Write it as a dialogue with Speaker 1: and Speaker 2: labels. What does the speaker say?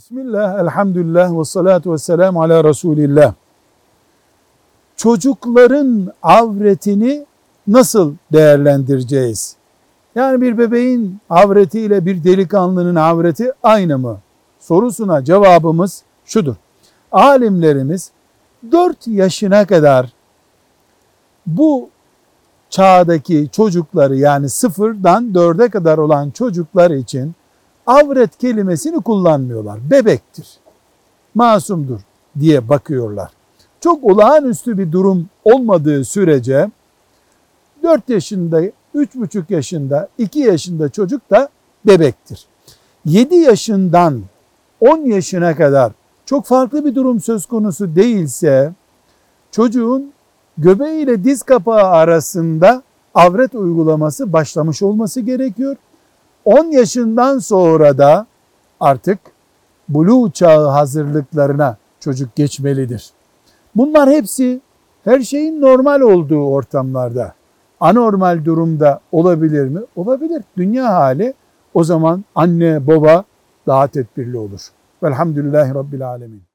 Speaker 1: Bismillah, elhamdülillah ve salatu ve selamu ala Resulillah. Çocukların avretini nasıl değerlendireceğiz? Yani bir bebeğin avretiyle bir delikanlının avreti aynı mı? Sorusuna cevabımız şudur. Alimlerimiz 4 yaşına kadar bu çağdaki çocukları yani sıfırdan 4'e kadar olan çocuklar için avret kelimesini kullanmıyorlar. Bebektir, masumdur diye bakıyorlar. Çok olağanüstü bir durum olmadığı sürece 4 yaşında, 3,5 yaşında, 2 yaşında çocuk da bebektir. 7 yaşından 10 yaşına kadar çok farklı bir durum söz konusu değilse çocuğun göbeği ile diz kapağı arasında avret uygulaması başlamış olması gerekiyor. 10 yaşından sonra da artık buluğ çağı hazırlıklarına çocuk geçmelidir. Bunlar hepsi her şeyin normal olduğu ortamlarda anormal durumda olabilir mi? Olabilir. Dünya hali o zaman anne baba daha tedbirli olur. Velhamdülillahi Rabbil Alemin.